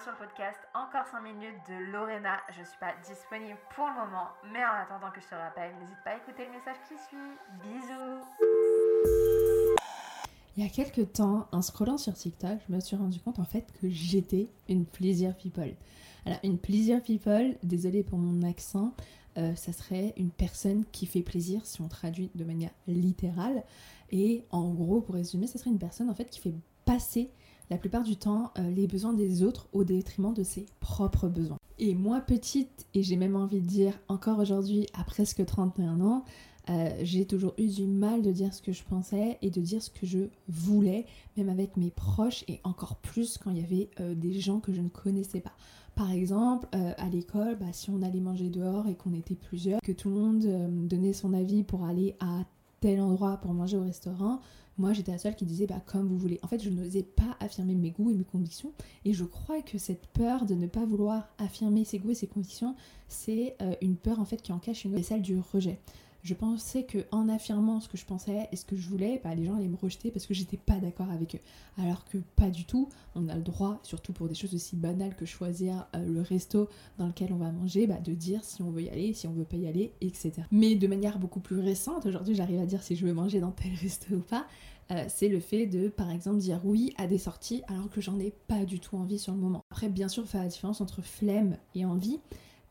sur le podcast Encore 5 minutes de Lorena. Je suis pas disponible pour le moment, mais en attendant que je te rappelle, n'hésite pas à écouter le message qui suit. Bisous Il y a quelques temps, en scrollant sur TikTok, je me suis rendu compte en fait que j'étais une plaisir people. Alors, une plaisir people, désolée pour mon accent, euh, ça serait une personne qui fait plaisir si on traduit de manière littérale. Et en gros, pour résumer, ça serait une personne en fait qui fait passer la plupart du temps euh, les besoins des autres au détriment de ses propres besoins. Et moi petite, et j'ai même envie de dire encore aujourd'hui à presque 31 ans, euh, j'ai toujours eu du mal de dire ce que je pensais et de dire ce que je voulais, même avec mes proches et encore plus quand il y avait euh, des gens que je ne connaissais pas. Par exemple, à l'école, bah, si on allait manger dehors et qu'on était plusieurs, que tout le monde donnait son avis pour aller à endroit pour manger au restaurant, moi j'étais la seule qui disait bah comme vous voulez. En fait je n'osais pas affirmer mes goûts et mes convictions. Et je crois que cette peur de ne pas vouloir affirmer ses goûts et ses convictions c'est euh, une peur en fait qui en cache une autre, celle du rejet je pensais que en affirmant ce que je pensais et ce que je voulais, bah, les gens allaient me rejeter parce que j'étais pas d'accord avec eux. Alors que pas du tout. On a le droit, surtout pour des choses aussi banales que choisir euh, le resto dans lequel on va manger, bah, de dire si on veut y aller, si on veut pas y aller, etc. Mais de manière beaucoup plus récente, aujourd'hui j'arrive à dire si je veux manger dans tel resto ou pas. Euh, c'est le fait de, par exemple, dire oui à des sorties alors que j'en ai pas du tout envie sur le moment. Après, bien sûr, faire la différence entre flemme et envie.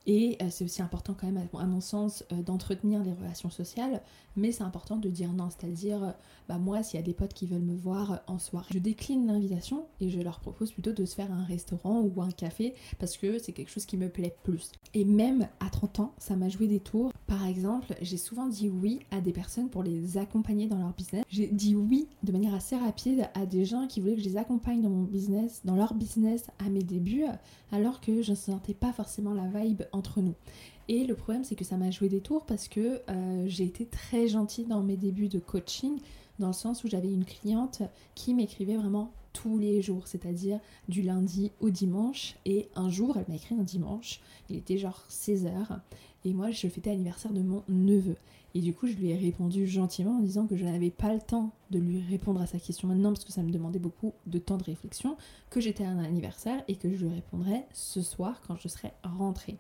Et euh, c'est aussi important quand même, à mon sens, euh, d'entretenir les relations sociales, mais c'est important de dire non, c'est-à-dire, euh, bah moi, s'il y a des potes qui veulent me voir en soirée, je décline l'invitation et je leur propose plutôt de se faire un restaurant ou un café parce que c'est quelque chose qui me plaît plus. Et même à 30 ans, ça m'a joué des tours. Par exemple, j'ai souvent dit oui à des personnes pour les accompagner dans leur business. J'ai dit oui de manière assez rapide à des gens qui voulaient que je les accompagne dans mon business, dans leur business à mes débuts, alors que je ne sentais pas forcément la vibe nous. Et le problème, c'est que ça m'a joué des tours parce que euh, j'ai été très gentille dans mes débuts de coaching, dans le sens où j'avais une cliente qui m'écrivait vraiment tous les jours, c'est-à-dire du lundi au dimanche. Et un jour, elle m'a écrit un dimanche, il était genre 16h, et moi, je fêtais l'anniversaire de mon neveu. Et du coup, je lui ai répondu gentiment en disant que je n'avais pas le temps de lui répondre à sa question maintenant parce que ça me demandait beaucoup de temps de réflexion, que j'étais à un anniversaire et que je lui répondrais ce soir quand je serais rentrée.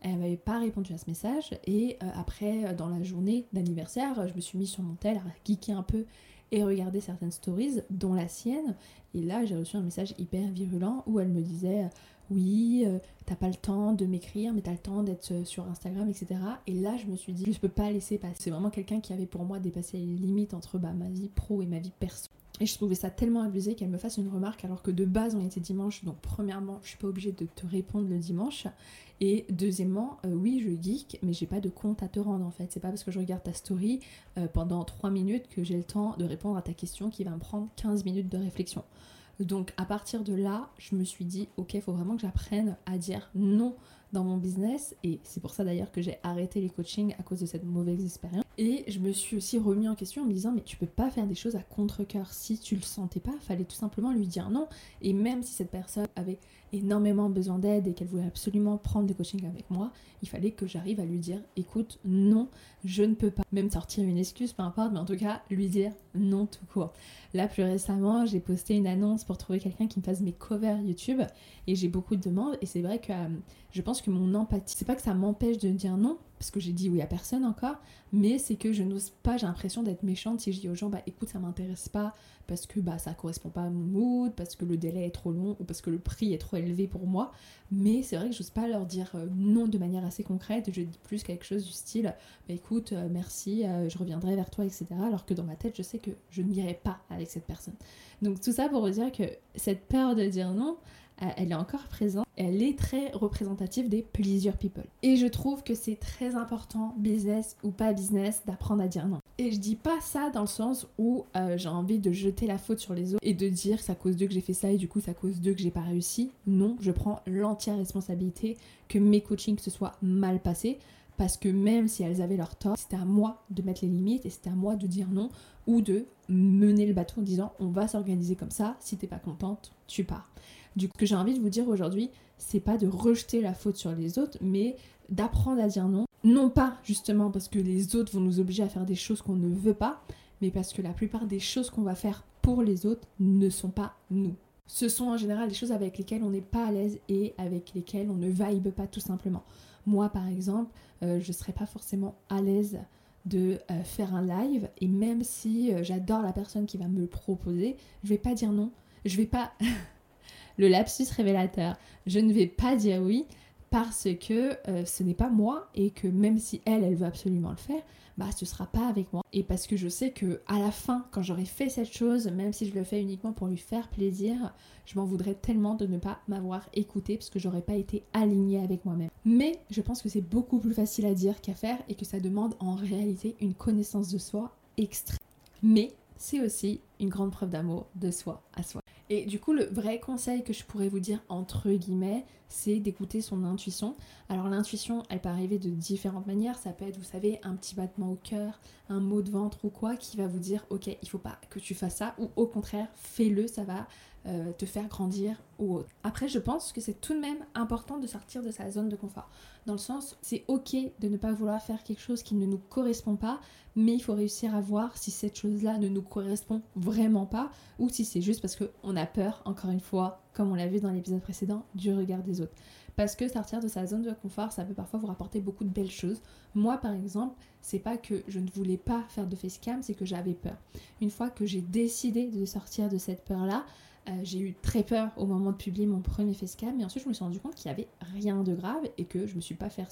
Elle m'avait pas répondu à ce message et euh, après, dans la journée d'anniversaire, je me suis mis sur mon tel à geeker un peu et regarder certaines stories, dont la sienne. Et là, j'ai reçu un message hyper virulent où elle me disait oui, euh, t'as pas le temps de m'écrire, mais t'as le temps d'être sur Instagram, etc. Et là, je me suis dit, je peux pas laisser passer. C'est vraiment quelqu'un qui avait pour moi dépassé les limites entre bah, ma vie pro et ma vie perso. Et je trouvais ça tellement abusé qu'elle me fasse une remarque alors que de base on était dimanche. Donc premièrement, je suis pas obligée de te répondre le dimanche. Et deuxièmement, euh, oui, je geek, mais j'ai pas de compte à te rendre en fait. C'est pas parce que je regarde ta story euh, pendant 3 minutes que j'ai le temps de répondre à ta question qui va me prendre 15 minutes de réflexion. Donc à partir de là, je me suis dit, ok, faut vraiment que j'apprenne à dire non dans mon business. Et c'est pour ça d'ailleurs que j'ai arrêté les coachings à cause de cette mauvaise expérience. Et je me suis aussi remis en question en me disant, mais tu peux pas faire des choses à contre-coeur. Si tu le sentais pas, fallait tout simplement lui dire non. Et même si cette personne avait énormément besoin d'aide et qu'elle voulait absolument prendre des coachings avec moi, il fallait que j'arrive à lui dire écoute, non, je ne peux pas. Même sortir une excuse, peu importe, mais en tout cas, lui dire non tout court. Là, plus récemment, j'ai posté une annonce pour trouver quelqu'un qui me fasse mes covers YouTube et j'ai beaucoup de demandes. Et c'est vrai que euh, je pense que mon empathie, c'est pas que ça m'empêche de dire non, parce que j'ai dit oui à personne encore, mais c'est que je n'ose pas, j'ai l'impression d'être méchante si je dis aux gens bah écoute, ça m'intéresse pas parce que bah ça correspond pas à mon mood, parce que le délai est trop long ou parce que le prix est trop élevé pour moi. Mais c'est vrai que j'ose pas leur dire euh, non de manière assez concrète. Je dis plus quelque chose du style bah écoute, euh, merci, euh, je reviendrai vers toi, etc. Alors que dans ma tête, je sais que je n'irai pas avec cette personne. Donc tout ça pour vous dire que cette peur de dire non, elle est encore présente. Elle est très représentative des pleasure people. Et je trouve que c'est très important, business ou pas business, d'apprendre à dire non. Et je dis pas ça dans le sens où euh, j'ai envie de jeter la faute sur les autres et de dire c'est à cause d'eux que j'ai fait ça et du coup c'est à cause d'eux que j'ai pas réussi. Non, je prends l'entière responsabilité que mes coachings se soient mal passés parce que même si elles avaient leur tort, c'était à moi de mettre les limites et c'était à moi de dire non ou de mener le bateau en disant on va s'organiser comme ça, si t'es pas contente, tu pars. Du coup, ce que j'ai envie de vous dire aujourd'hui, c'est pas de rejeter la faute sur les autres, mais d'apprendre à dire non. Non pas justement parce que les autres vont nous obliger à faire des choses qu'on ne veut pas, mais parce que la plupart des choses qu'on va faire pour les autres ne sont pas nous. Ce sont en général des choses avec lesquelles on n'est pas à l'aise et avec lesquelles on ne vibe pas tout simplement. Moi par exemple, euh, je ne serais pas forcément à l'aise de euh, faire un live et même si euh, j'adore la personne qui va me le proposer, je vais pas dire non. Je vais pas le lapsus révélateur. Je ne vais pas dire oui parce que ce n'est pas moi et que même si elle, elle veut absolument le faire, bah ce sera pas avec moi. Et parce que je sais que à la fin, quand j'aurai fait cette chose, même si je le fais uniquement pour lui faire plaisir, je m'en voudrais tellement de ne pas m'avoir écouté parce que j'aurais pas été alignée avec moi-même. Mais je pense que c'est beaucoup plus facile à dire qu'à faire et que ça demande en réalité une connaissance de soi extrême. Mais c'est aussi une grande preuve d'amour de soi à soi. Et du coup, le vrai conseil que je pourrais vous dire, entre guillemets, c'est d'écouter son intuition. Alors l'intuition, elle peut arriver de différentes manières. Ça peut être, vous savez, un petit battement au cœur, un mot de ventre ou quoi, qui va vous dire, ok, il faut pas que tu fasses ça, ou au contraire, fais-le, ça va euh, te faire grandir ou autre. Après, je pense que c'est tout de même important de sortir de sa zone de confort. Dans le sens, c'est ok de ne pas vouloir faire quelque chose qui ne nous correspond pas, mais il faut réussir à voir si cette chose-là ne nous correspond vraiment pas, ou si c'est juste parce qu'on a peur, encore une fois, comme on l'a vu dans l'épisode précédent, du regard des autres. Parce que sortir de sa zone de confort, ça peut parfois vous rapporter beaucoup de belles choses. Moi, par exemple, c'est pas que je ne voulais pas faire de facecam, c'est que j'avais peur. Une fois que j'ai décidé de sortir de cette peur-là, euh, j'ai eu très peur au moment de publier mon premier facecam, mais ensuite je me suis rendu compte qu'il n'y avait rien de grave et que je me suis pas fait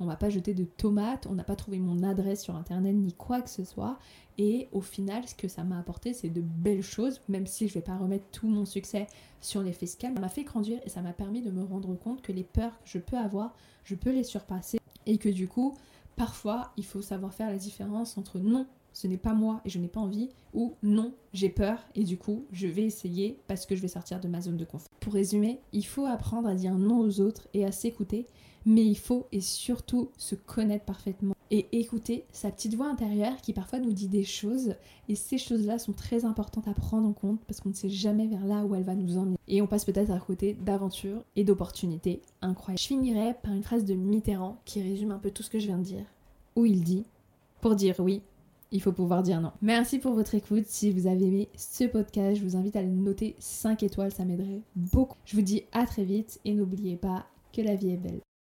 on m'a pas jeté de tomates, on n'a pas trouvé mon adresse sur internet ni quoi que ce soit. Et au final, ce que ça m'a apporté, c'est de belles choses, même si je vais pas remettre tout mon succès sur les facecams. Ça m'a fait grandir et ça m'a permis de me rendre compte que les peurs que je peux avoir, je peux les surpasser et que du coup, parfois, il faut savoir faire la différence entre non, ce n'est pas moi et je n'ai pas envie, ou non, j'ai peur et du coup, je vais essayer parce que je vais sortir de ma zone de confort. Pour résumer, il faut apprendre à dire non aux autres et à s'écouter, mais il faut et surtout se connaître parfaitement et écouter sa petite voix intérieure qui parfois nous dit des choses et ces choses-là sont très importantes à prendre en compte parce qu'on ne sait jamais vers là où elle va nous emmener et on passe peut-être à côté d'aventures et d'opportunités incroyables. Je finirai par une phrase de Mitterrand qui résume un peu tout ce que je viens de dire où il dit pour dire oui, il faut pouvoir dire non. Merci pour votre écoute. Si vous avez aimé ce podcast, je vous invite à le noter 5 étoiles, ça m'aiderait beaucoup. Je vous dis à très vite et n'oubliez pas que la vie est belle.